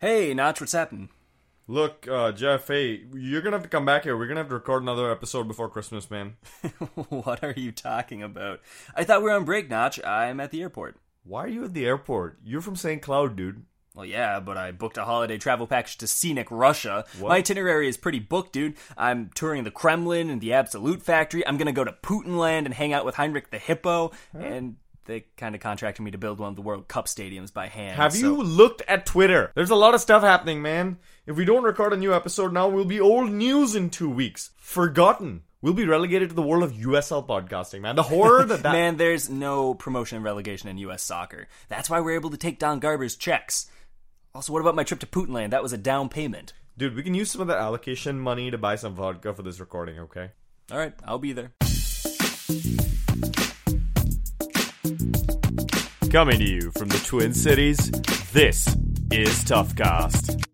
Hey, Notch, what's happening? Look, uh, Jeff, hey, you're gonna have to come back here. We're gonna have to record another episode before Christmas, man. what are you talking about? I thought we were on break, Notch. I'm at the airport. Why are you at the airport? You're from St. Cloud, dude. Well, yeah, but I booked a holiday travel package to scenic Russia. What? My itinerary is pretty booked, dude. I'm touring the Kremlin and the Absolute Factory. I'm gonna go to Putinland and hang out with Heinrich the Hippo. And they kind of contracted me to build one of the World Cup stadiums by hand. Have so- you looked at Twitter? There's a lot of stuff happening, man. If we don't record a new episode now, we'll be old news in two weeks. Forgotten. We'll be relegated to the world of USL podcasting, man. The horror that that. Man, there's no promotion and relegation in U.S. soccer. That's why we're able to take Don Garber's checks. Also, what about my trip to Putinland? That was a down payment. Dude, we can use some of that allocation money to buy some vodka for this recording, okay? All right, I'll be there. Coming to you from the Twin Cities, this is Toughcast.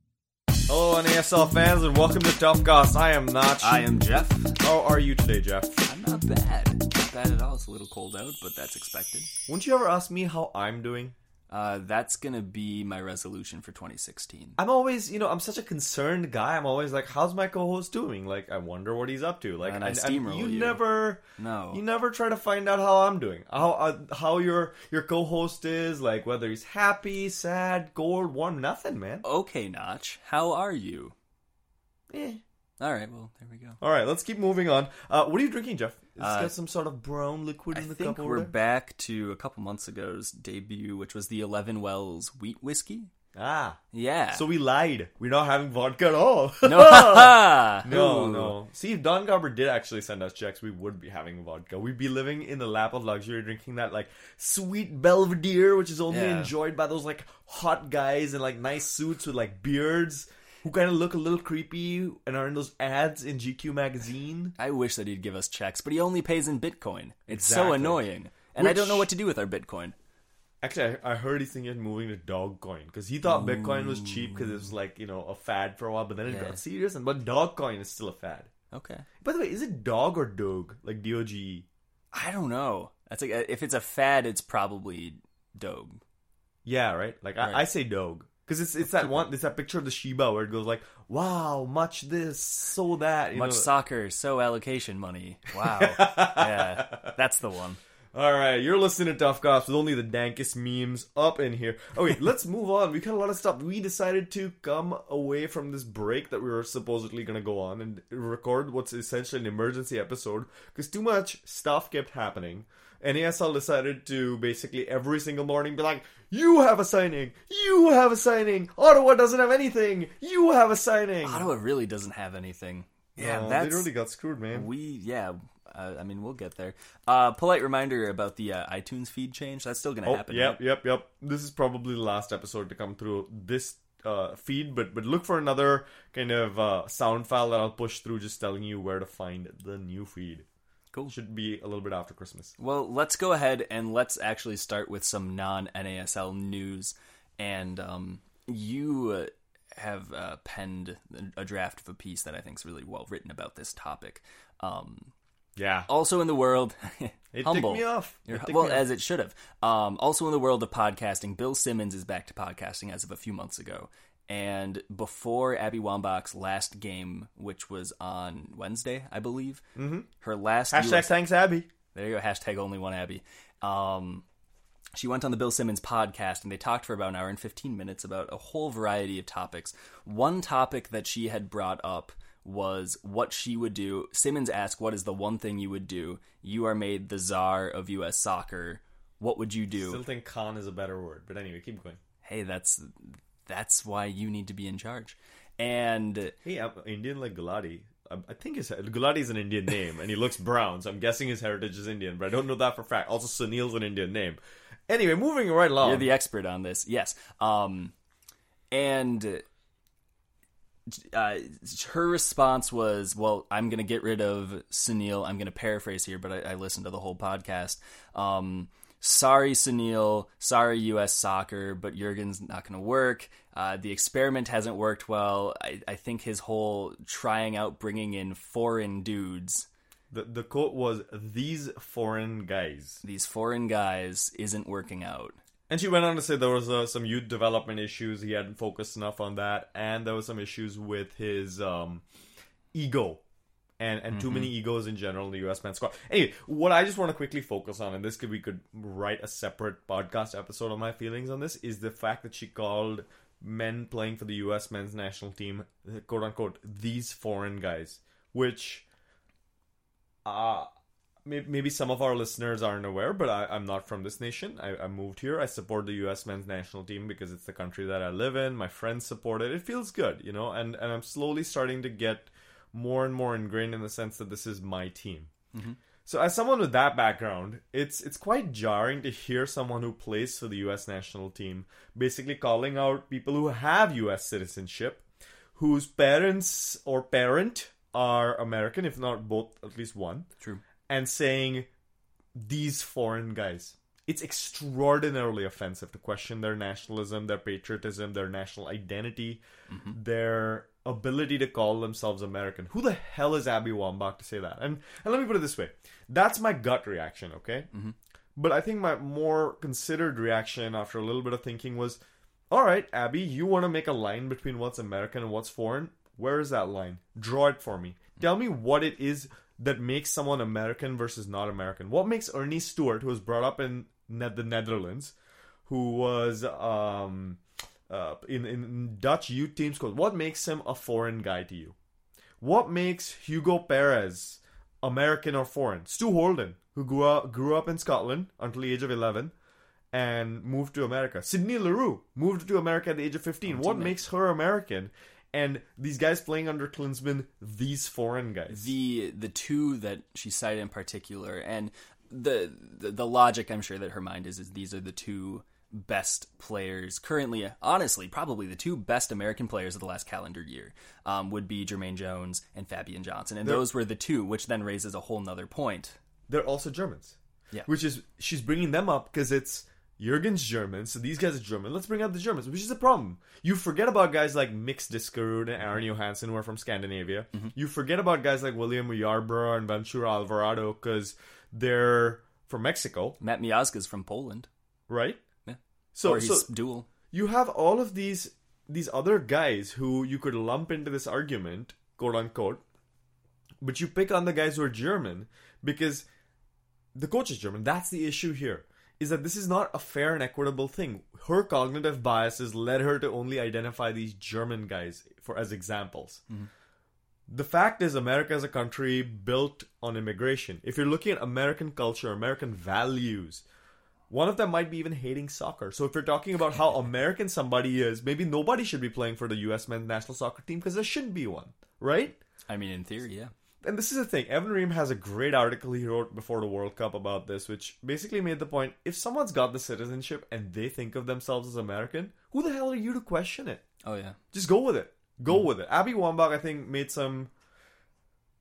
Hello, NASL fans, and welcome to Toughcast. I am Notch. I am Jeff. How are you today, Jeff? I'm not bad. Not bad at all. It's a little cold out, but that's expected. Wouldn't you ever ask me how I'm doing? Uh, that's gonna be my resolution for 2016. I'm always, you know, I'm such a concerned guy. I'm always like, how's my co-host doing? Like, I wonder what he's up to. Like, And I and steamroll you you. never, No. you never try to find out how I'm doing, how uh, how your your co-host is, like whether he's happy, sad, cold, warm, nothing, man. Okay, Notch. How are you? Eh. All right. Well, there we go. All right, let's keep moving on. Uh, what are you drinking, Jeff? Is Uh, got some sort of brown liquid I in the think cup we're there? back to a couple months ago's debut, which was the Eleven Wells wheat whiskey. Ah, Yeah. so we lied. We're not having vodka at all. no! No, Ooh. no. See, if Don Garber did actually send us checks, we would be having vodka. We'd be living in the lap of luxury, drinking that like sweet Belvedere, which is only Yeah. enjoyed by those like hot guys in like nice suits with like beards who kind of look a little creepy and are in those ads in GQ magazine. I wish that he'd give us checks, but he only pays in Bitcoin. It's so annoying, and I don't know what to do with our Bitcoin. Actually, I, I heard he's thinking of moving to Dogcoin because he thought Bitcoin was cheap because it was like you know a fad for a while, but then it Yeah. got serious. And but Dogcoin is still a fad. Okay. By the way, is it dog or dog? Like D O G E? I don't know. That's like uh, if it's a fad, it's probably Doge. Yeah, right. Like Right. I, I say dog because it's it's that one. It's that picture of the Shiba where it goes like, "Wow, much this, so that." You Much know? soccer, so allocation money. Wow. yeah, that's the one. All right, you're listening to Tough Cops with only the dankest memes up in here. Oh, okay, let's move on. We got a lot of stuff. We decided to come away from this break that we were supposedly going to go on and record what's essentially an emergency episode because too much stuff kept happening. NASL decided to basically every single morning be like, "You have a signing. You have a signing. Ottawa doesn't have anything. You have a signing." Ottawa really doesn't have anything. Yeah, No, that's they really got screwed, man. we. Yeah, uh, I mean we'll get there. Uh, polite reminder about the uh, iTunes feed change. That's still gonna Oh, happen. yep, right? yep, yep. This is probably the last episode to come through this uh, feed, but but look for another kind of uh, sound file that I'll push through, just telling you where to find the new feed. Cool. Should be a little bit after Christmas. Well, let's go ahead and let's actually start with some non NASL news. And um, you uh, have uh, penned a draft of a piece that I think is really well written about this topic. Um, Yeah, also in the world, it humble. me off. It well, me off. as it should have. Um, also in the world of podcasting, Bill Simmons is back to podcasting as of a few months ago. And before Abby Wambach's last game, which was on Wednesday, I believe, mm-hmm. her last hashtag US thanks Abby. there you go. Hashtag only one Abby. Um, she went on the Bill Simmons podcast and they talked for about an hour and 15 minutes about a whole variety of topics. One topic that she had brought up was what she would do. Simmons asked, What is the one thing you would do? You are made the czar of U.S. soccer. What would you do? I Still think con is a better word, but anyway, keep going. hey, that's that's why you need to be in charge. And Hey, I'm Indian like Gulati. I think his Gulati is an Indian name, and he looks brown, so I'm guessing his heritage is Indian, but I don't know that for a fact. Also, Sunil's an Indian name. Anyway, moving right along. You're the expert on this. Yes. Um, and uh, her response was, "Well, I'm going to get rid of Sunil. I'm going to paraphrase here, but I, I listened to the whole podcast. Um, sorry, Sunil. Sorry, U.S. Soccer, but Jurgen's not going to work. Uh, the experiment hasn't worked well. I, I think his whole trying out bringing in foreign dudes." The the quote was these foreign guys. These foreign guys isn't working out. And she went on to say there was uh, some youth development issues. He hadn't focused enough on that, and there was some issues with his um, ego, and and too many egos in general in the U.S. men's squad. Anyway, what I just want to quickly focus on, and this could we could write a separate podcast episode on my feelings on this, is the fact that she called men playing for the U.S. men's national team, quote unquote, these foreign guys, which uh may- maybe some of our listeners aren't aware, but I, I'm not from this nation. I, I moved here. I support the U.S. men's national team because it's the country that I live in. My friends support it. It feels good, you know, and, and I'm slowly starting to get more and more ingrained in the sense that this is my team. Mm-hmm. So as someone with that background, it's it's quite jarring to hear someone who plays for the US national team basically calling out people who have US citizenship whose parents or parent are American if not both at least one True. and saying these foreign guys. It's extraordinarily offensive to question their nationalism, their patriotism, their national identity, mm-hmm. their ability to call themselves American. Who the hell is Abby Wambach to say that? And and let me put it this way: that's my gut reaction, okay? But I think my more considered reaction after a little bit of thinking was, all right, Abby, you want to make a line between what's American and what's foreign? Where is that line? Draw it for me. Tell me what it is that makes someone American versus not American. What makes Earnie Stewart, who was brought up in ne- the Netherlands, who was um, uh, in in Dutch youth team school, what makes him a foreign guy to you? What makes Hugo Perez American or foreign? Stu Holden, who grew up, grew up in Scotland until the age of 11 and moved to America. Sydney Leroux moved to America at the age of 15. What makes her American? And these guys playing under Klinsmann, these foreign guys. the the two that she cited in particular and the, the the logic i'm sure that her mind is is these are the two best players currently honestly probably the two best american players of the last calendar year um, would be jermaine jones and fabian johnson and those were the two which then raises a whole nother point They're also Germans. Yeah. Which is, she's bringing them up because it's Jurgen's German, so these guys are German. Let's bring up the Germans, which is a problem. You forget about guys like Mix Diskerud and Aron Johannsson, who are from Scandinavia. You forget about guys like William Yarbrough and Ventura Alvarado because they're from Mexico, matt miazga's from poland right? So, or he's so dual you have all of these these other guys who you could lump into this argument, quote unquote, but you pick on the guys who are German because the coach is German. That's the issue here. Is that this is not a fair and equitable thing. Her cognitive biases led her to only identify these German guys for as examples. Mm-hmm. The fact is, America is a country built on immigration. If you're looking at American culture, American values, one of them might be even hating soccer. So if you're talking about how American somebody is, maybe nobody should be playing for the U.S. men's national soccer team because there shouldn't be one, right? i mean in theory yeah And this is the thing. Evan Ream has a great article he wrote before the World Cup about this, which basically made the point: if someone's got the citizenship and they think of themselves as American, who the hell are you to question it? oh yeah Just go with it. Go with it. Abby Wambach, I think, made some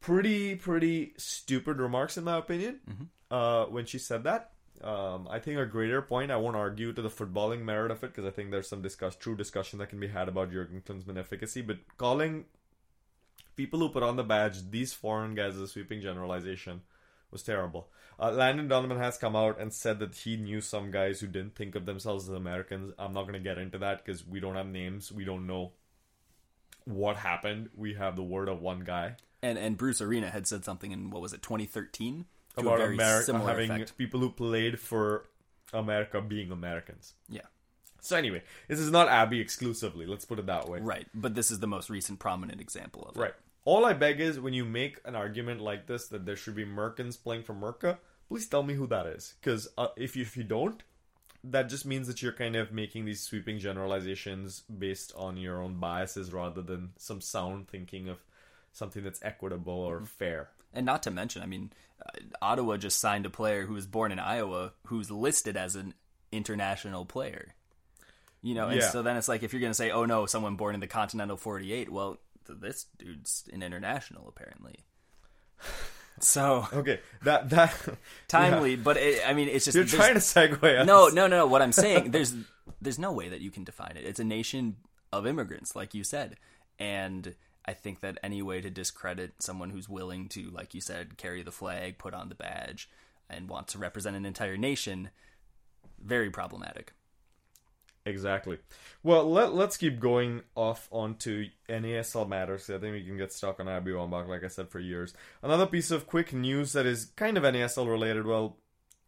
pretty, pretty stupid remarks, in my opinion, uh, when she said that. Um, I think a greater point, I won't argue to the footballing merit of it because I think there's some discuss, true discussion that can be had about Jurgen Klinsmann efficacy, but calling people who put on the badge these foreign guys as a sweeping generalization was terrible. Uh, Landon Donovan has come out and said that he knew some guys who didn't think of themselves as Americans. I'm not going to get into that because we don't have names. We don't know what happened. We have the word of one guy and and bruce arena had said something in what was it 2013 to a about America having effect. people who played for America being Americans. yeah So anyway, this is not Abby exclusively. Let's put it that way. Right, but this is the most recent prominent example of it. Right. All I beg is when you make an argument like this that there should be Merkins playing for Merca, please tell me who that is. Because uh, if you if you don't, that just means that you're kind of making these sweeping generalizations based on your own biases rather than some sound thinking of something that's equitable or fair. And not to mention, I mean, uh, Ottawa just signed a player who was born in Iowa who's listed as an international player. You know, and Yeah. so then it's like if you're going to say, "Oh no, someone born in the Continental 48," well, th- this dude's an international apparently. So Okay, that that timely, but it, I mean, it's just You're trying to segue. Us. no, no, no. What I'm saying, there's there's no way that you can define it. It's a nation of immigrants, like you said, and I think that any way to discredit someone who's willing to, like you said, carry the flag, put on the badge, and want to represent an entire nation, very problematic. Exactly. Well, let, let's keep going off onto NASL matters. I think we can get stuck on Abby Wambach, like I said, for years. Another piece of quick news that is kind of NASL related, well,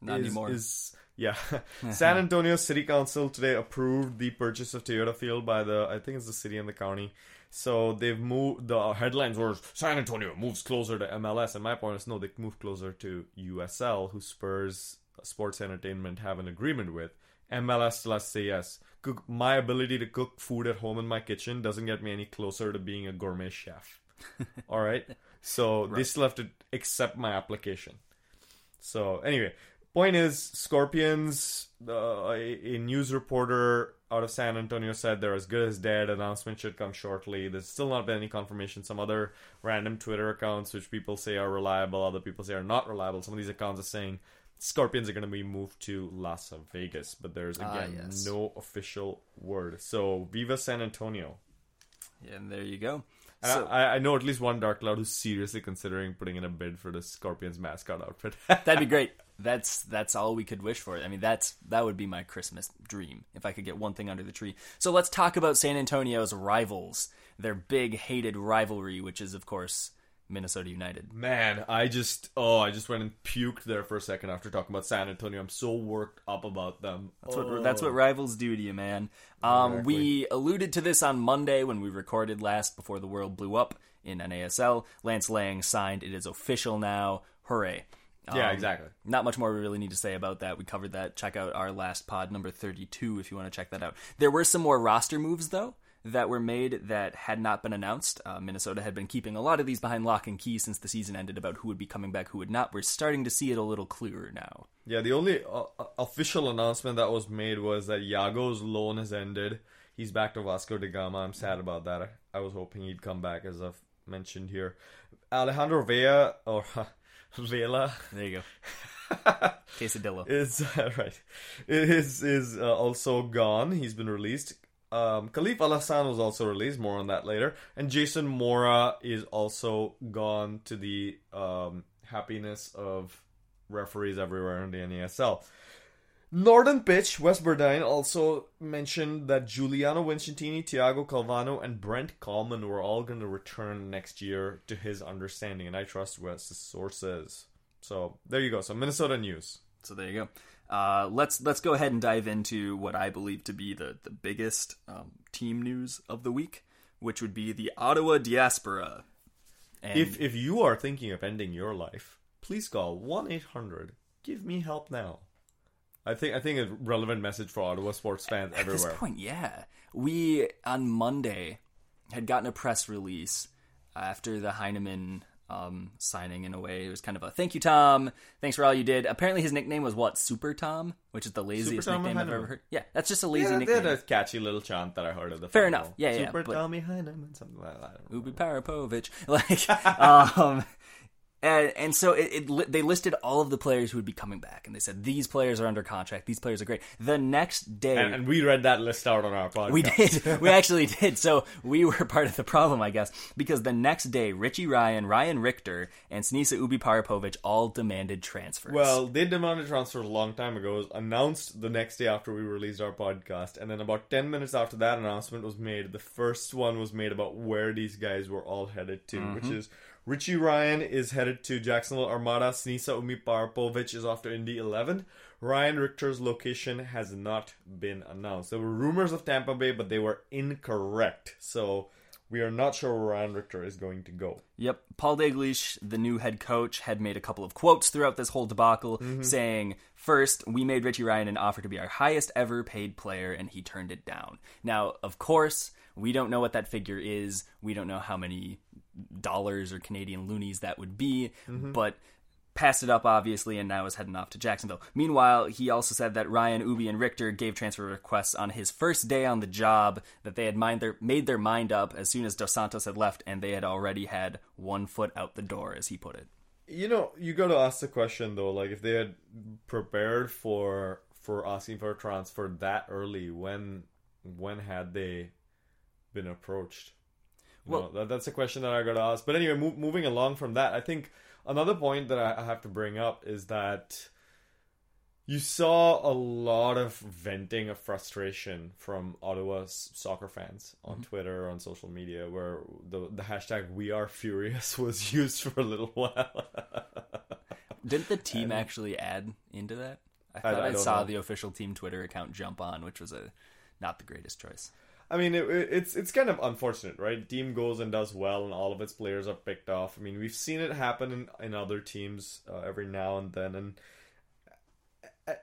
Not is, anymore. is yeah. San Antonio City Council today approved the purchase of Toyota Field by the I think it's the city and the county. So they've moved. The headlines were San Antonio moves closer to MLS, and my point is no, they move closer to USL, who Spurs Sports Entertainment have an agreement with. MLS still has to say yes. Cook, my ability to cook food at home in my kitchen doesn't get me any closer to being a gourmet chef. All right, so they still have to accept my application. So anyway, point is, Scorpions. Uh, a, a news reporter out of San Antonio said they're as good as dead. Announcement should come shortly. There's still not been any confirmation. Some other random Twitter accounts, which people say are reliable, other people say are not reliable. Some of these accounts are saying Scorpions are going to be moved to Las Vegas, but there's Ah, again yes. no official word. So Viva San Antonio. and there you go. So, I, I know at least one Dark Cloud who's seriously considering putting in a bid for the Scorpions mascot outfit. That'd be great. That's that's all we could wish for. I mean, that's that would be my Christmas dream if I could get one thing under the tree. So let's talk about San Antonio's rivals, their big hated rivalry, which is of course Minnesota United. Man, I just oh, I just went and puked there for a second after talking about San Antonio. I'm so worked up about them. That's what that's what rivals do to you, man. Um, We alluded to this on Monday when we recorded last before the world blew up in NASL. Lance Laing signed. It is official now. Hooray! Yeah, Um, exactly. Not much more we really need to say about that. We covered that. Check out our last pod, number 32, if you want to check that out. There were some more roster moves, though, that were made that had not been announced. Uh, Minnesota had been keeping a lot of these behind lock and key since the season ended about who would be coming back, who would not. We're starting to see it a little clearer now. Yeah, the only uh, uh, official announcement that was made was that Yago's loan has ended. He's back to Vasco da Gama. I'm sad about that. I, was hoping he'd come back, as I've mentioned here. Alejandro Vela or Vela There you go. Quesadillo. is right. Is is uh, also gone. He's been released. Um, Kalif Alhassan was also released. More on that later. And Jason Mora is also gone to the um, happiness of referees everywhere in the NASL. Northern Pitch, Wes also mentioned that Juliano Vicentini, Tiago Calvano, and Brent Kallman were all going to return next year to his understanding, and I trust Wes's sources. So there you go. So Minnesota news. So there you go. Uh, let's let's go ahead and dive into what I believe to be the the biggest um, team news of the week, which would be the Ottawa Diaspora. And If if you are thinking of ending your life, please call one eight hundred. Give me help now. I think I think a relevant message for Ottawa sports fans everywhere. at this point, yeah, we on Monday had gotten a press release after the Heinemann um, signing. In a way, it was kind of a thank you, Tom. Thanks for all you did. Apparently, his nickname was what Super Tom, which is the laziest Super nickname I've ever heard. Yeah, that's just a lazy Yeah, they nickname. had a catchy little chant that I heard at the Fair final. enough. Yeah, yeah, Super Tommy Heinemann, something like that. Ubiparipovic. Like, um, and, and so it, it li- they listed all of the players who would be coming back, and they said these players are under contract. These players are great. The next day, And, and we read that list out on our podcast. we did. We actually did. So we were part of the problem, I guess, because the next day, Richie Ryan, Ryan Richter, and Sinisa Ubiparipovic all demanded transfers. Well, they demanded transfers a long time ago. It was announced the next day after we released our podcast, and then about ten minutes after that announcement was made, the first one was made about where these guys were all headed to, which mm-hmm. is Richie Ryan is headed to Jacksonville Armada. Sinisa Ubiparipovic is off to Indy 11. Ryan Richter's location has not been announced. There were rumors of Tampa Bay, but they were incorrect. So we are not sure where Ryan Richter is going to go. Yep. Paul Dalglish, the new head coach, had made a couple of quotes throughout this whole debacle mm-hmm. saying, First, we made Richie Ryan an offer to be our highest ever paid player, and he turned it down. Now, of course, we don't know what that figure is. We don't know how many dollars or Canadian loonies that would be, mm-hmm. but passed it up obviously and now is heading off to Jacksonville. Meanwhile, he also said that Ryan, Ubi, and Richter gave transfer requests on his first day on the job, that they had mind their, made their mind up as soon as Dos Santos had left, and they had already had one foot out the door, as he put it. You know, you got to ask the question though. Like, if they had prepared for for asking for a transfer that early, when when had they been approached? Well- know, that, that's a question that I got to ask. But anyway, mo- moving along from that, I think another point that I, I have to bring up is that You saw a lot of venting of frustration from Ottawa's soccer fans on mm-hmm. Twitter, on social media, where the the hashtag "We Are Furious" was used for a little while. Didn't the team actually add into that? I I- thought I I, don't saw know. the official team Twitter account jump on, which was a not the greatest choice. I mean, it, it- it's it's kind of unfortunate, right? Team goes and does well, and all of its players are picked off. I mean, we've seen it happen in, in other teams uh, every now and then, and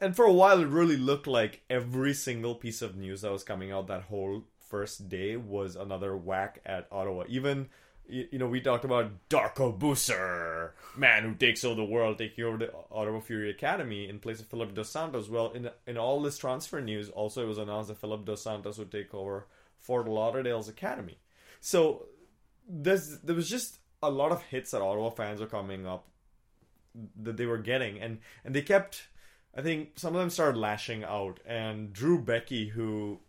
and for a while, it really looked like every single piece of news that was coming out that whole first day was another whack at Ottawa. Even you, you know, we talked about Darko Buser, man who takes over the world, taking over the Ottawa Fury Academy in place of Philip Dos Santos. Well, in in all this transfer news, also it was announced that Philip Dos Santos would take over Fort Lauderdale's academy. So there's there was just a lot of hits that Ottawa fans were coming up that they were getting, and and they kept. I think some of them started lashing out, and Drew Beckie, who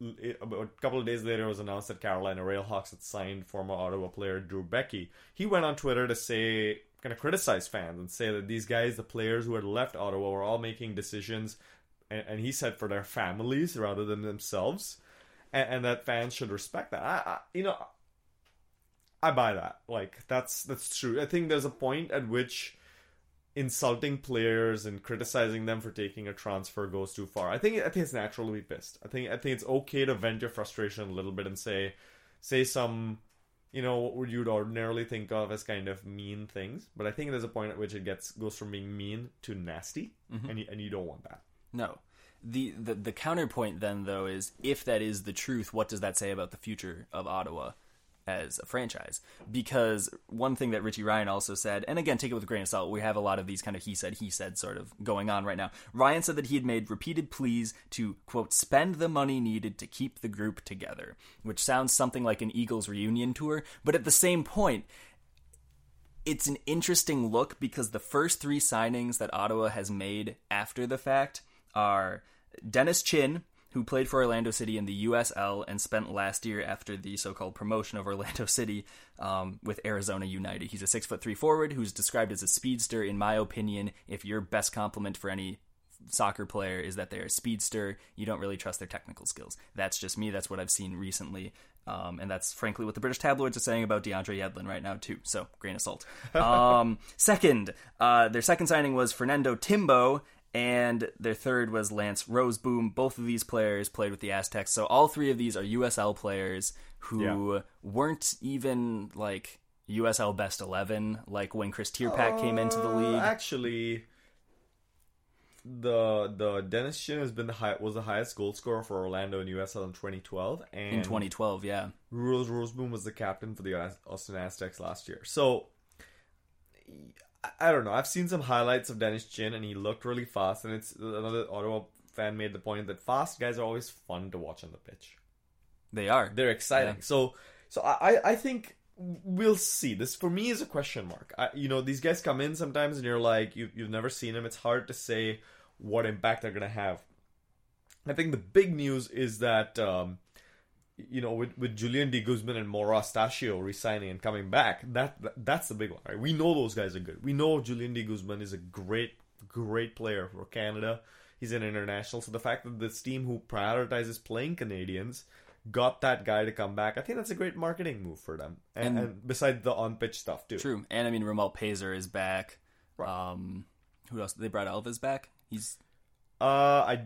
a couple of days later it was announced that Carolina Railhawks had signed former Ottawa player Drew Beckie. He went on Twitter to say, kind of criticize fans and say that these guys, the players who had left Ottawa, were all making decisions, and, and he said for their families rather than themselves, and, and that fans should respect that. I, I, you know, I buy that. Like that's that's true. I think there's a point at which insulting players and criticizing them for taking a transfer goes too far. I think I think it's natural to be pissed. I think I think it's okay to vent your frustration a little bit and say say some you know what would you'd ordinarily think of as kind of mean things. But I think there's a point at which it gets goes from being mean to nasty, mm-hmm. and you, and you don't want that. No. The, the the counterpoint then though is if that is the truth, what does that say about the future of Ottawa as a franchise? Because one thing that Richie Ryan also said, and again take it with a grain of salt, we have a lot of these kind of he said he said sort of going on right now. Ryan said that he had made repeated pleas to quote spend the money needed to keep the group together, which sounds something like an Eagles reunion tour, but at the same point it's an interesting look because the first three signings that Ottawa has made after the fact are Dennis Chin, who played for Orlando City in the USL and spent last year after the so-called promotion of Orlando City um, with Arizona United. He's a six foot three forward who's described as a speedster. In my opinion, if your best compliment for any soccer player is that they're a speedster, you don't really trust their technical skills. That's just me. That's what I've seen recently. Um, and that's frankly what the British tabloids are saying about DeAndre Yedlin right now too. So grain of salt. Um, second, uh, their second signing was Fernando Timbo, and their third was Lance Rozeboom. Both of these players played with the Aztecs, so all three of these are USL players who Yeah. weren't even like USL best eleven, like when Chris Tierpak came into the Uh, league. Actually, the the Dennis Chin has been the high, was the highest goal scorer for Orlando in USL in 2012, and in 2012, yeah. Rose Rozeboom was the captain for the Austin Aztecs last year. So I- don't know. I've seen some highlights of Dennis Chin, and he looked really fast. And it's another Ottawa fan made the point that fast guys are always fun to watch on the pitch. They are. They're exciting. Yeah. So, so I, I- I think we'll see. This for me is a question mark. I, you know, these guys come in sometimes, and you're like, you you've never seen them. It's hard to say what impact they're gonna have. I think the big news is that um, you know with with Julian de Guzman and Mauro Eustaquio resigning and coming back, that, that that's the big one. Right? We know those guys are good. We know Julian de Guzman is a great great player for Canada. He's an international. So the fact that this team who prioritizes playing Canadians got that guy to come back, I think that's a great marketing move for them. And, And- and, besides the on pitch stuff too. True. And I mean, Romuald Peiser is back. Um, who else? They brought Elvis back. He's. Uh, I,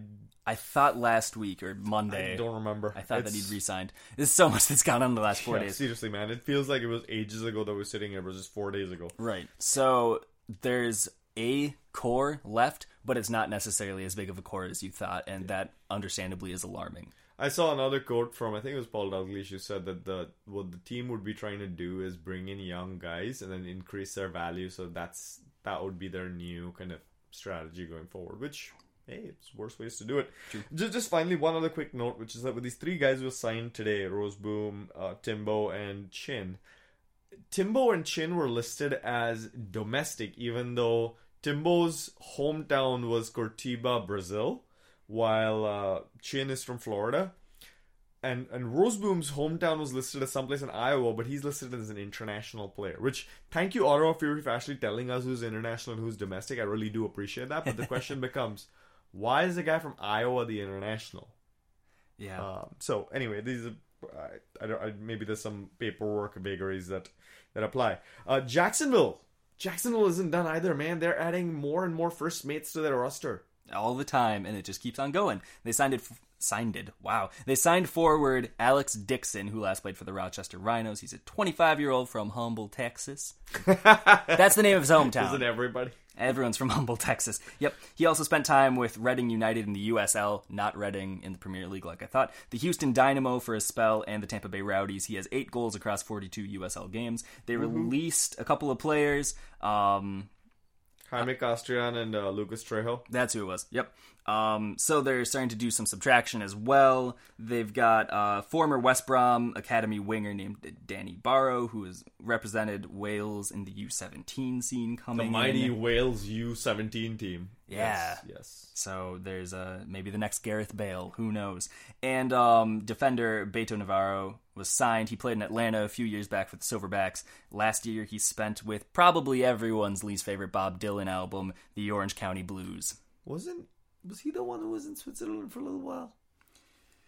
I thought last week or Monday. I don't remember. I thought that he'd re-signed. There's so much that's gone on in the last four Yeah, days. seriously, man, it feels like it was ages ago that we were sitting here. It was just four days ago. Right. So there's a core left, but it's not necessarily as big of a core as you thought, and that understandably is alarming. I saw another quote from I think it was Paul Dalglish who said that the what the team would be trying to do is bring in young guys and then increase their value. So that's that would be their new kind of strategy going forward. Which hey, it's worse ways to do it. Just, just finally one other quick note, which is that with these three guys who were signed today, Rozeboom, uh, Timbo, and Chin. Timbo and Chin were listed as domestic, even though Timbo's hometown was Curitiba, Brazil, while uh, Chin is from Florida. And and Rozeboom's hometown was listed as someplace in Iowa, but he's listed as an international player. Which thank you Ottawa Fury for actually telling us who's international and who's domestic. I really do appreciate that. But the question becomes, Why is the guy from Iowa the international? Yeah. Um, so anyway, these are I, I don't I, maybe there's some paperwork vagaries that that apply. Uh, Jacksonville, Jacksonville isn't done either, man. They're adding more and more first mates to their roster. all the time, and it just keeps on going. They signed it. Signed it. Wow. They signed forward Alex Dixon, who last played for the Rochester Rhinos. He's a 25 year old from Humble, Texas. That's the name of his hometown. Isn't everybody? Everyone's from Humble, Texas. Yep. He also spent time with Reading United in the USL, not Reading in the Premier League like I thought. The Houston Dynamo for a spell, and the Tampa Bay Rowdies. He has eight goals across 42 USL games. They released a couple of players. Um, Jaime Castrillon and uh, Lucas Trejo. That's who it was. Yep. Um, so they're starting to do some subtraction as well. They've got uh, former West Brom Academy winger named Danny Barrow, who has represented Wales in the U17 scene coming. The mighty in. Wales U17 team. Yeah. Yes. yes. So there's uh, maybe the next Gareth Bale, who knows? And um, defender Beto Navarro was signed. He played in Atlanta a few years back with the Silverbacks. Last year he spent with probably everyone's least favorite Bob Dylan album, The Orange County Blues. Wasn't was he the one who was in Switzerland for a little while?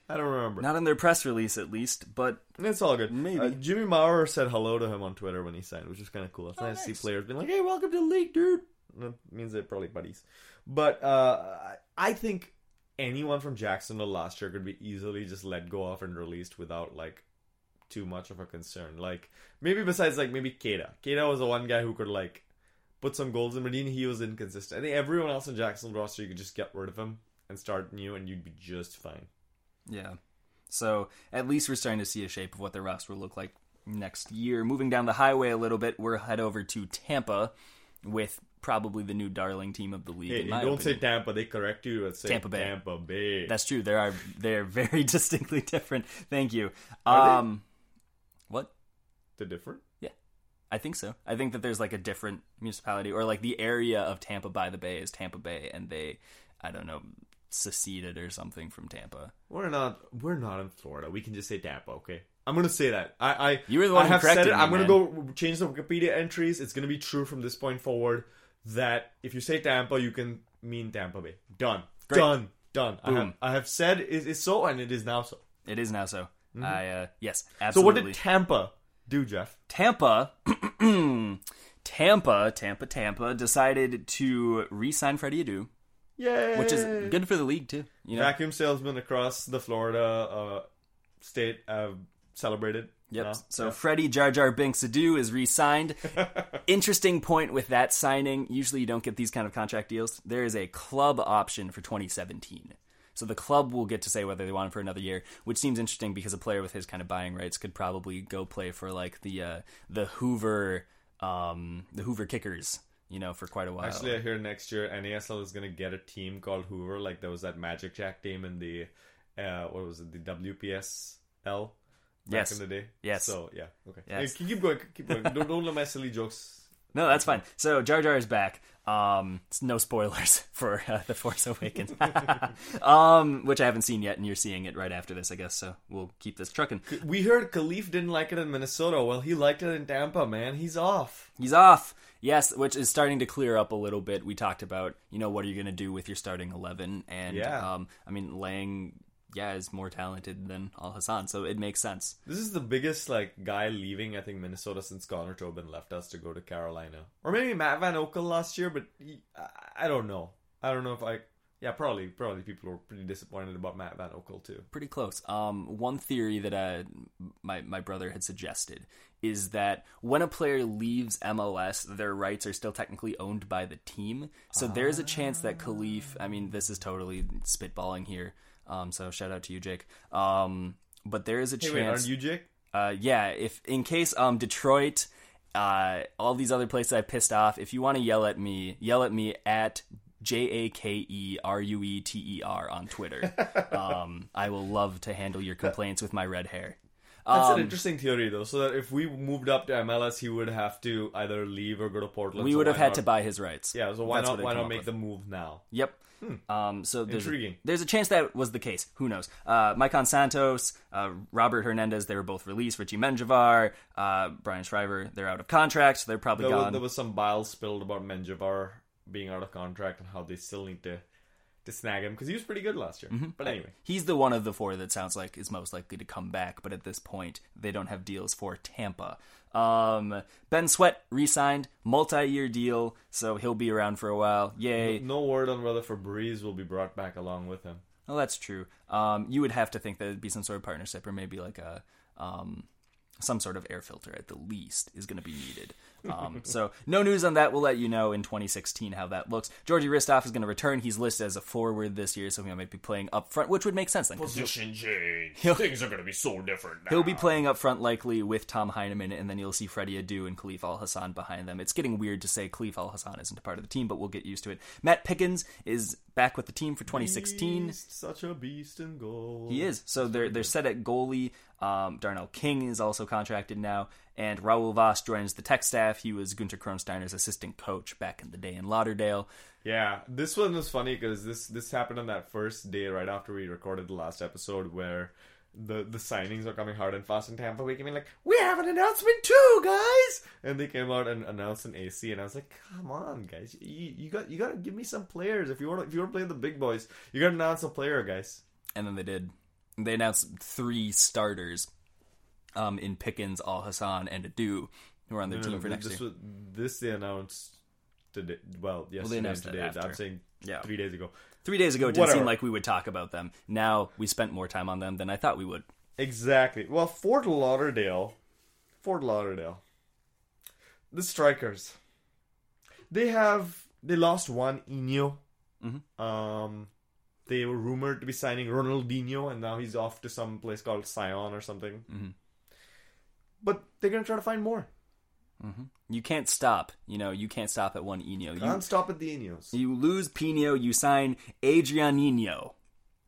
I don't remember. Not in their press release, at least, but It's all good. Maybe. Uh, Jimmy Maurer said hello to him on Twitter when he signed, which is kind of cool. It's nice to see players being like, "Hey, welcome to the league, dude." That means they're probably buddies. But uh, I think anyone from Jacksonville last year could be easily just let go off and released without like too much of a concern. Like maybe besides like maybe Keda. Keda was the one guy who could like put some goals in, even he was inconsistent. I think everyone else in Jacksonville roster you could just get rid of him and start new, and you'd be just fine. Yeah. So at least we're starting to see a shape of what their roster will look like next year. Moving down the highway a little bit, we're head over to Tampa with probably the new darling team of the league. Hey, don't say. Tampa; they correct you and say Tampa Bay. Tampa Bay. That's true. There are they're very distinctly different. Thank you. Are they? Um, what? the different. I think so. I think that there's like a different municipality or like the area of Tampa by the Bay is Tampa Bay, and they, I don't know, seceded or something from Tampa. We're not. We're not in Florida. We can just say Tampa. Okay. I'm gonna say that. I. I You were the one I who have said corrected it. me, I'm gonna man. go change the Wikipedia entries. It's gonna be true from this point forward. That if you say Tampa, you can mean Tampa Bay. Done. Great. Done. Done. I have, Boom. I have said it is so, and it is now so. It is now so. I uh, yes, Mm-hmm. So absolutely. what did Tampa do, Jeff? Tampa, Tampa, Tampa, Tampa decided to re-sign Freddie Adu, Yay! which is good for the league too. You know, Vacuum salesman across the Florida uh, state uh, celebrated. Yep. No? So Yeah. Freddie Jar Jar Binks Adu is re-signed. Interesting point with that signing. Usually you don't get these kind of contract deals. There is a club option for 2017. So the club will get to say whether they want him for another year, which seems interesting because a player with his kind of buying rights could probably go play for like the uh, the Hoover um, the Hoover Kickers, you know, for quite a while. Actually, I hear next year NASL is gonna get a team called Hoover. Like there was that Magic Jack team in the uh, what was it, the WPSL back Yes. in the day. Yes. So yeah, okay. Yes. Hey, keep going, keep going. don't, don't let my silly jokes. No, that's fine. So Jar Jar is back. Um, it's no spoilers for uh, the Force Awakens, um, which I haven't seen yet, and you're seeing it right after this, I guess. So we'll keep this trucking. We heard Kalif didn't like it in Minnesota. Well, he liked it in Tampa. Man, he's off. He's off. Yes, which is starting to clear up a little bit. We talked about, you know, what are you going to do with your starting eleven, and Yeah. um, I mean, Lang, yeah, is more talented than Al Hassan, so it makes sense. This is the biggest like guy leaving. I think Minnesota since Connor Tobin left us to go to Carolina, or maybe Matt Van Oekel last year. But he, I, don't know. I don't know if I. Yeah, probably. Probably people were pretty disappointed about Matt Van Oekel too. pretty close. Um, one theory that uh, my my brother had suggested is that when a player leaves MLS, their rights are still technically owned by the team. So there's a chance that Kalif. I mean, this is totally spitballing here. Um, so shout out to you, Jake. Um, but there is a Hey, chance. wait, aren't you Jake? Uh, yeah, if in case um Detroit, uh, all these other places I pissed off. If you want to yell at me, yell at me at J A K E R U E T E R on Twitter. um, I will love to handle your complaints with my red hair. That's Um, an interesting theory, though. So that if we moved up to MLS, he would have to either leave or go to Portland. we so would have had not- to buy his rights. Yeah, so why That's not? Why not make with. the move now? Yep. Um, so there's Intriguing. A, there's a chance that was the case. Who knows? Uh, Maicon Santos, uh, Robert Hernandez, they were both released. Richie Menjivar, uh, Brian Shriver, they're out of contract, so they're probably There was, gone. there was some bile spilled about Menjivar being out of contract and how they still need to to snag him because he was pretty good last year. Mm-hmm. But anyway, He's the one of the four that sounds like is most likely to come back, but at this point, they don't have deals for Tampa. Um, ben Sweat re-signed, multi-year deal, so he'll be around for a while. Yay! no word on whether Febreze will be brought back along with him. Well, that's true. Um, you would have to think that it'd be some sort of partnership, or maybe like a um, some sort of air filter at the least is going to be needed. Um, so no news on that. We'll let you know in 2016 how that looks. Georgi Hristov is going to return. He's listed as a forward this year, so he might be playing up front, which would make sense then. Position change. Things are going to be so different now. He'll be playing up front likely with Tom Heinemann, and then you'll see Freddie Adu and Kalif Al Hassan behind them. It's getting weird to say Kalif Al Hassan isn't a part of the team, but we'll get used to it. Matt Pickens is back with the team for 2016. Beast, such a beast in goal. He is. So they're they're set at goalie. Um, Darnell King is also contracted now, and Raoul Voss joins the tech staff. He was Gunter Kronsteiner's assistant coach back in the day in Lauderdale. Yeah, this one was funny because this this happened on that first day right after we recorded the last episode where the the signings are coming hard and fast in Tampa. We came in like we have an announcement too, guys, and they came out and announced an AC, and I was like, come on, guys, you, you got you got to give me some players if you want if you want to play the big boys, you got to announce a player, guys. And then they did. They announced three starters um, in Pickens, Al Hassan, and Adu, who are on their No, team no, for next this year. was this they announced today. Well, yesterday, They announced today. I'm saying Yeah. three days ago. Three days ago, it didn't Whatever. seem like we would talk about them. Now we spent more time on them than I thought we would. Exactly. Well, Fort Lauderdale, Fort Lauderdale, the strikers. They have they lost one Eno. Mhm. Um, they were rumored to be signing Ronaldinho, and now he's off to some place called Sion or something. Mhm. But they're gonna try to find more. You can't stop. You know, you can't stop at one Eno. You, Can't stop at the Enos. You lose Pino, you sign Adrianinho.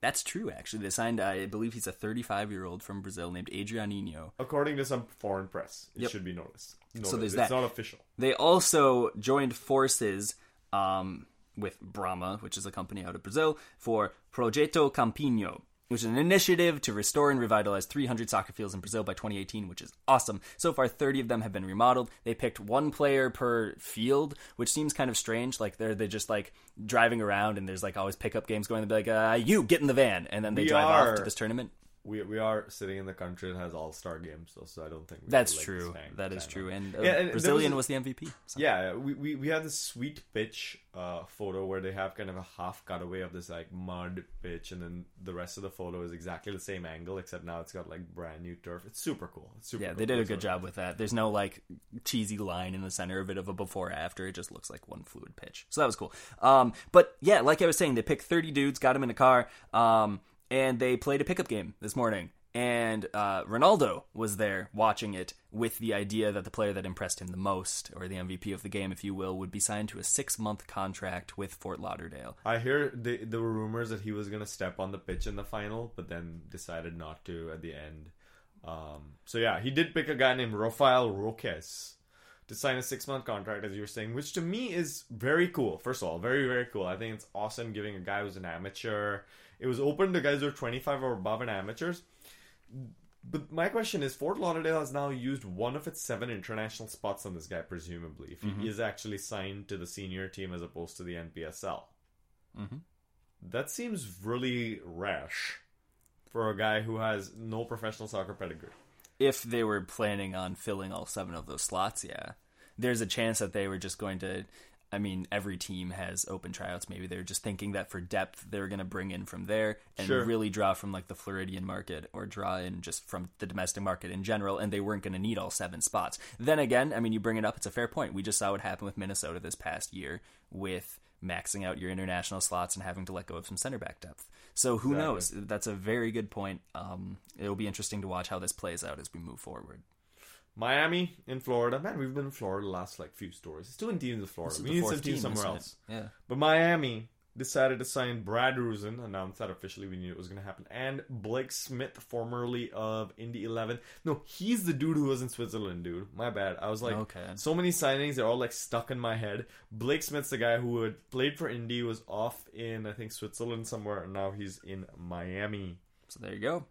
That's true, actually. They signed, I believe he's a 35 year old from Brazil named Adrianinho. According to some foreign press, it Yep. should be noticed. So there's it's that. not official. They also joined forces um, with Brahma, which is a company out of Brazil, for Projeto Campinho, which is an initiative to restore and revitalize 300 soccer fields in Brazil by 2018, which is awesome. So far, 30 of them have been remodeled. They picked one player per field, which seems kind of strange. Like they're they're just like driving around, and there's like always pickup games going. They'll be like, uh, "You get in the van," and then they We drive off to this tournament. We, we are sitting in the country that has all star games, though, so I don't think we That's true. That is true. And, uh, Yeah, and Brazilian was was, the MVP. so. Yeah, we, we, we had this sweet pitch uh, photo where they have kind of a half cutaway of this like mud pitch, and then the rest of the photo is exactly the same angle, except now it's got like brand new turf. It's super cool. It's super Yeah, cool. they did a good job with that. There's no like cheesy line in the center of it of a before after. It just looks like one fluid pitch. So that was cool. Um, but yeah, like I was saying, they picked 30 dudes, got them in a car, um, and they played a pickup game this morning. And uh, Ronaldo was there watching it with the idea that the player that impressed him the most, or the MVP of the game, if you will, would be signed to a six month contract with Fort Lauderdale. I hear they, there were rumors that he was gonna step on the pitch in the final, but then decided not to at the end. Um, so yeah, he did pick a guy named Rafael Roques to sign a six month contract, as you were saying, which to me is very cool. First of all, very very cool. I think it's awesome giving a guy who's an amateur. It was open to guys who are twenty five or above and amateurs. But my question is, Fort Lauderdale has now used one of its seven international spots on this guy, presumably, if he is actually signed to the senior team as opposed to the NPSL. Mhm. That seems really rash for a guy who has no professional soccer pedigree. if they were planning on filling all seven of those slots, yeah, there's a chance that they were just going to. I mean, every team has open tryouts. Maybe they're just thinking that for depth, they're going to bring in from there and Sure. really draw from like the Floridian market or draw in just from the domestic market in general. And they weren't going to need all seven spots. Then again, I mean, you bring it up; it's a fair point. We just saw what happened with Minnesota this past year with maxing out your international slots and having to let go of some center back depth. So who Exactly. knows? That's a very good point. Um, it'll be interesting to watch how this plays out as we move forward. Miami in Florida. Man, we've been in Florida the last like few stories. It's two teams in Florida. We need some teams team, somewhere else. it? Yeah. But Miami decided to sign Brad Rusin, announced that officially. We knew it was going to happen. And Blake Smith, formerly of Indy 11. No, he's the dude who was in Switzerland, dude. My bad. I was like, Okay. so many signings, they're all like stuck in my head. Blake Smith's the guy who had played for Indy, was off in, I think, Switzerland somewhere, and now he's in Miami. So there you go.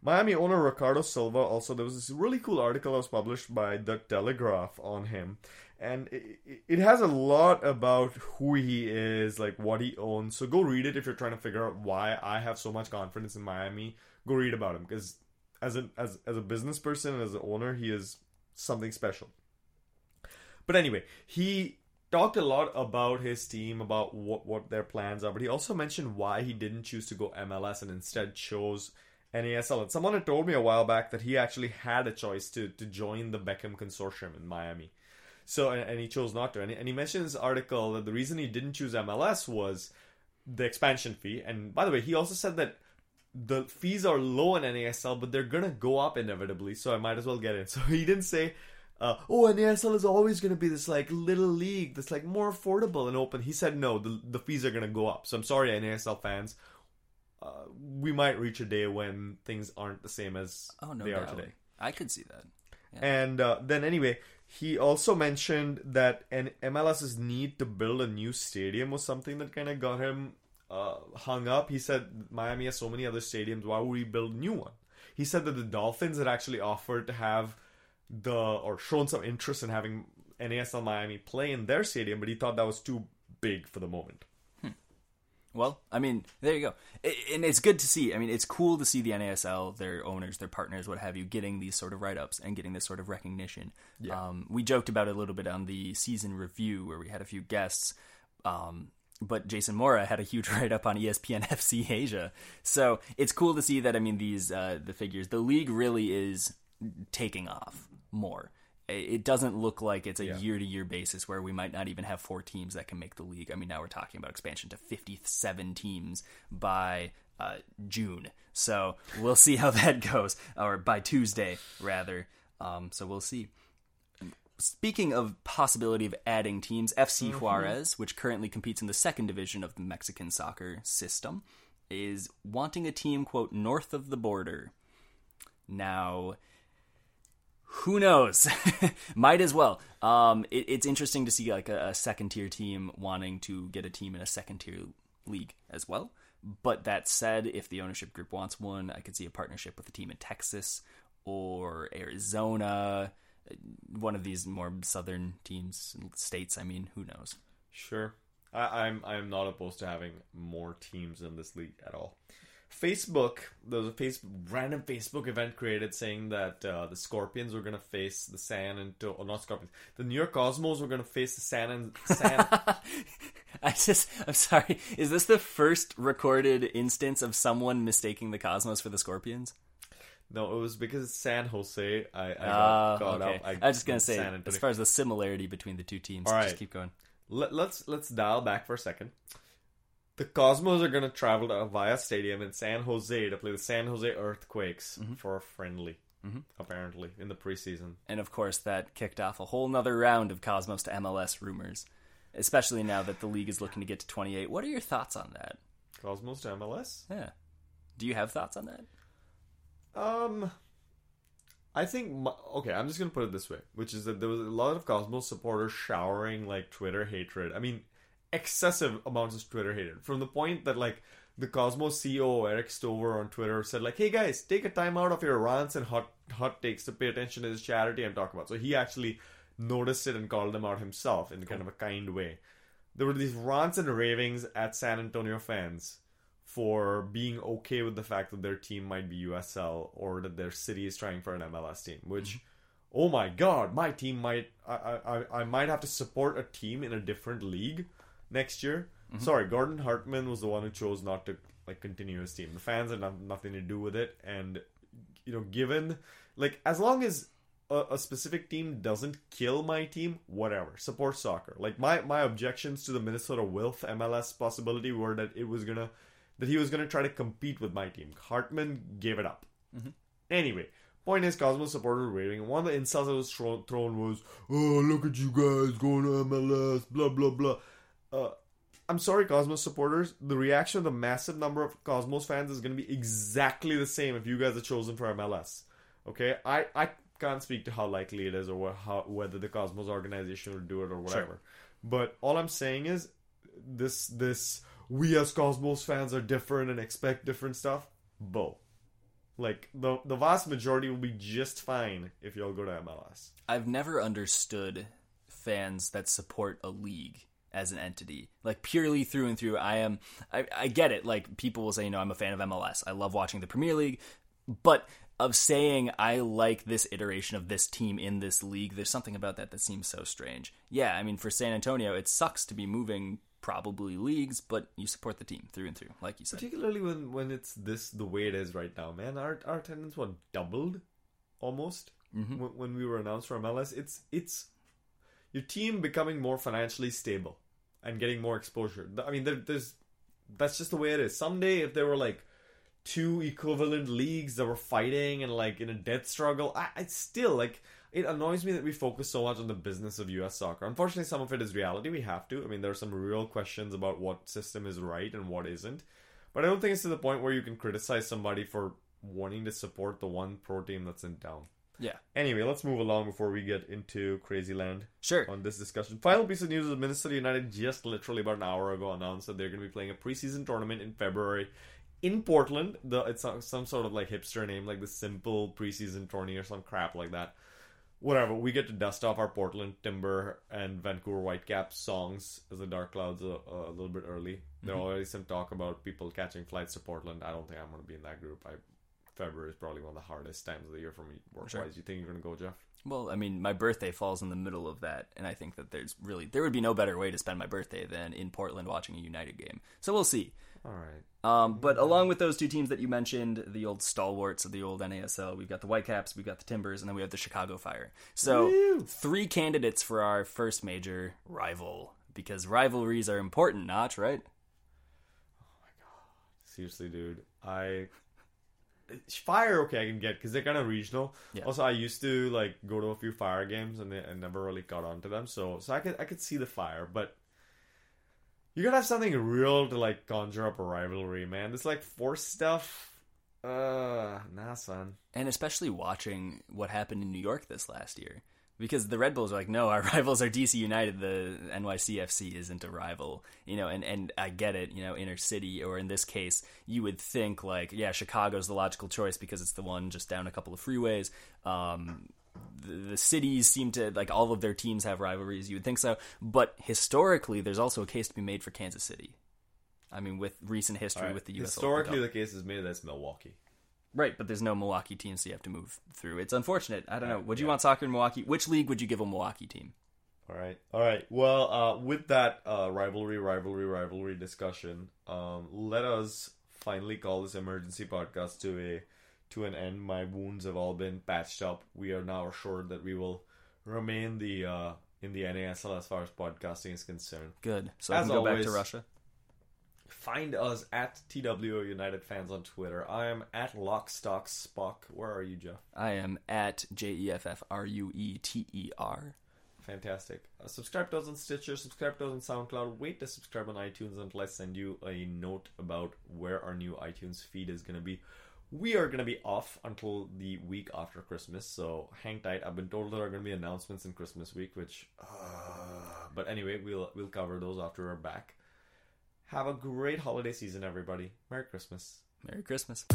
Miami owner Ricardo Silva also there was this really cool article that was published by the Telegraph on him, and it, it has a lot about who he is, like what he owns. So go read it if you're trying to figure out why I have so much confidence in Miami. Go read about him because as a as as a business person and as an owner, he is something special. But anyway, he talked a lot about his team, about what what their plans are. But he also mentioned why he didn't choose to go MLS and instead chose NASL. And someone had told me a while back that he actually had a choice to to join the Beckham consortium in Miami. So and, and he chose not to. And he, and he mentioned in this article that the reason he didn't choose MLS was the expansion fee. And by the way, he also said that the fees are low in NASL, but they're gonna go up inevitably. So I might as well get in. So he didn't say. Uh, oh, NASL is always going to be this like little league that's like more affordable and open. He said no, the, the fees are going to go up. So I'm sorry, NASL fans. Uh, we might reach a day when things aren't the same as Oh no, they are today. I could see that. And uh, then anyway, he also mentioned that an MLS's need to build a new stadium was something that kind of got him uh, hung up. He said Miami has so many other stadiums. Why would we build a new one? He said that the Dolphins had actually offered to have the or shown some interest in having NASL Miami play in their stadium, but he thought that was too big for the moment. Well, I mean, there you go. And it's good to see. I mean, it's cool to see the NASL, their owners, their partners, what have you, getting these sort of write ups and getting this sort of recognition. Um, we joked about it a little bit on the season review where we had a few guests. Um, but Jason Mora had a huge write up on ESPN FC Asia. So it's cool to see that, I mean, these, uh, the figures, the league really is taking off more. It doesn't look like it's a year to year basis where we might not even have four teams that can make the league. I mean, now we're talking about expansion to 57 teams by uh, June. So we'll see how that goes, or by Tuesday, rather. Um, so we'll see. Speaking of possibility of adding teams, FC Juarez, which currently competes in the second division of the Mexican soccer system, is wanting a team, quote, north of the border. Now, who knows? Might as well. Um, it, it's interesting to see like a, a second tier team wanting to get a team in a second tier league as well. But that said, if the ownership group wants one, I could see a partnership with a team in Texas or Arizona, one of these more southern teams, states. I mean, who knows? Sure. I, I'm I'm not opposed to having more teams in this league at all. Facebook, there was a face, random Facebook event created saying that uh, the Scorpions were gonna face the San Antonio, or not Scorpions, the New York Cosmos were gonna face the San and San. I just, I'm sorry. Is this the first recorded instance of someone mistaking the Cosmos for the Scorpions? no, it was because it's San Jose. I, I got Ah, caught okay. up. I, was just gonna say, as far as the similarity between the two teams, All just keep going. Let, let's let's dial back for a second. The Cosmos are gonna travel to Avaya Stadium in San Jose to play the San Jose Earthquakes Mm-hmm. for a friendly. Apparently, in the preseason. And of course, that kicked off a whole nother round of Cosmos to MLS rumors, especially now that the league is looking to get to 28. What are your thoughts on that? Cosmos to MLS. Yeah. Do you have thoughts on that? Um, I think my, okay. I'm just gonna put it this way, which is that there was a lot of Cosmos supporters showering like Twitter hatred. I mean, excessive amounts of Twitter hatred from the point that like the Cosmos CEO Erik Stover on Twitter said like, "Hey guys, take a time out of your rants and hot hot takes to pay attention to this charity I'm talking about." So he actually noticed it and called them out himself in kind of a kind way. There were these rants and ravings at San Antonio fans for being okay with the fact that their team might be USL or that their city is trying for an MLS team. Which, oh my god, my team might I I- I might have to support a team in a different league next year. Mm-hmm. Sorry, Gordon Hartman was the one who chose not to like continue his team. The fans had no- nothing to do with it, and you know, given like as long as a, a specific team doesn't kill my team, whatever. Support soccer. Like my my objections to the Minnesota Wilf MLS possibility were that it was gonna that he was gonna try to compete with my team. Hartman gave it up. Mm-hmm. Anyway, point is, Cosmos supporters were raving. One of the insults that was thrown was, "Oh, look at you guys going to MLS, blah blah blah." Uh, I'm sorry, Cosmos supporters. The reaction of the massive number of Cosmos fans is going to be exactly the same if you guys are chosen for MLS. Okay, I I can't speak to how likely it is or what, how whether the Cosmos organization will do it or whatever. But all I'm saying is this this we as Cosmos fans are different and expect different stuff. Bull. Like the the vast majority will be just fine if y'all go to MLS. I've never understood fans that support a league as an entity, like purely through and through. I am, I, I get it. Like people will say, you know, I'm a fan of MLS. I love watching the Premier League, but of saying I like this iteration of this team in this league, there's something about that that seems so strange. Yeah, I mean, for San Antonio, it sucks to be moving probably leagues, but you support the team through and through, like you said. Particularly when when it's this the way it is right now, man. Our our attendance what doubled almost Mm-hmm. when, when we were announced for MLS. It's it's your team becoming more financially stable and getting more exposure. I mean, there, there's that's just the way it is. Someday, if there were like two equivalent leagues that were fighting and like in a death struggle, I, I still like. It annoys me that we focus so much on the business of U.S. soccer. Unfortunately, some of it is reality. We have to. I mean, there are some real questions about what system is right and what isn't. But I don't think it's to the point where you can criticize somebody for wanting to support the one pro team that's in town. Yeah, Anyway, let's move along before we get into crazy land sure. on this discussion. Final piece of news is Minnesota United just literally about an hour ago announced that they're going to be playing a preseason tournament in February in Portland. The it's some- sort of like hipster name, like the simple preseason tourney or some crap like that. Whatever. We get to dust off our Portland Timber and Vancouver Whitecaps songs as the Dark Clouds a, a little bit early. There mm-hmm. already some talk about people catching flights to Portland. I don't think I'm going to be in that group. I February is probably one of the hardest times of the year for me work wise. You think you're going to go, Jeff? Well, I mean, my birthday falls in the middle of that, and I think that there's really there would be no better way to spend my birthday than in Portland watching a United game. So we'll see. All right. Um, but along with those two teams that you mentioned, the old stalwarts of the old NASL, we've got the Whitecaps, we've got the Timbers, and then we have the Chicago Fire. So Woo! three candidates for our first major rival because rivalries are important, Notch, right? Oh my god, seriously, dude. I fire okay I can get because they're kind of regional. Yeah. Also, I used to like go to a few fire games and I never really got onto them. So so I could I could see the fire, but you gotta have something real to like conjure up a rivalry, man. This like force stuff. Uh, nah, son. And especially watching what happened in New York this last year. Because the Red Bulls are like, no, our rivals are DC United. The NYCFC isn't a rival, you know. And, and I get it, you know, inner city, or in this case, you would think like, yeah, Chicago's the logical choice because it's the one just down a couple of freeways. Um, the, the cities seem to like all of their teams have rivalries. You would think so, but historically, there's also a case to be made for Kansas City. I mean, with recent history Alright, with the U.S. Historically, the case is made that's Milwaukee. Right, but there's no Milwaukee teams so you have to move through. It's unfortunate. I don't know. Would you yeah. want soccer in Milwaukee? Which league would you give a Milwaukee team? All right, all right. Well, uh, with that uh, rivalry, rivalry, rivalry discussion, um, let us finally call this emergency podcast to a to an end. My wounds have all been patched up. We are now assured that we will remain the uh, in the NASL as far as podcasting is concerned. Good. So I can go back to Russia. Find us at TWO United Fans on Twitter. I am at Lockstock Spock. Where are you, Jeff? I am at J E F F R U E T E R. Fantastic. Uh, subscribe to us on Stitcher, subscribe to us on SoundCloud. Wait to subscribe on iTunes until I send you a note about where our new iTunes feed is going to be. We are going to be off until the week after Christmas, so hang tight. I've been told there are going to be announcements in Christmas week, which, uh, but anyway, we'll we'll cover those after we're back. Have a great holiday season, everybody. Merry Christmas. Merry Christmas.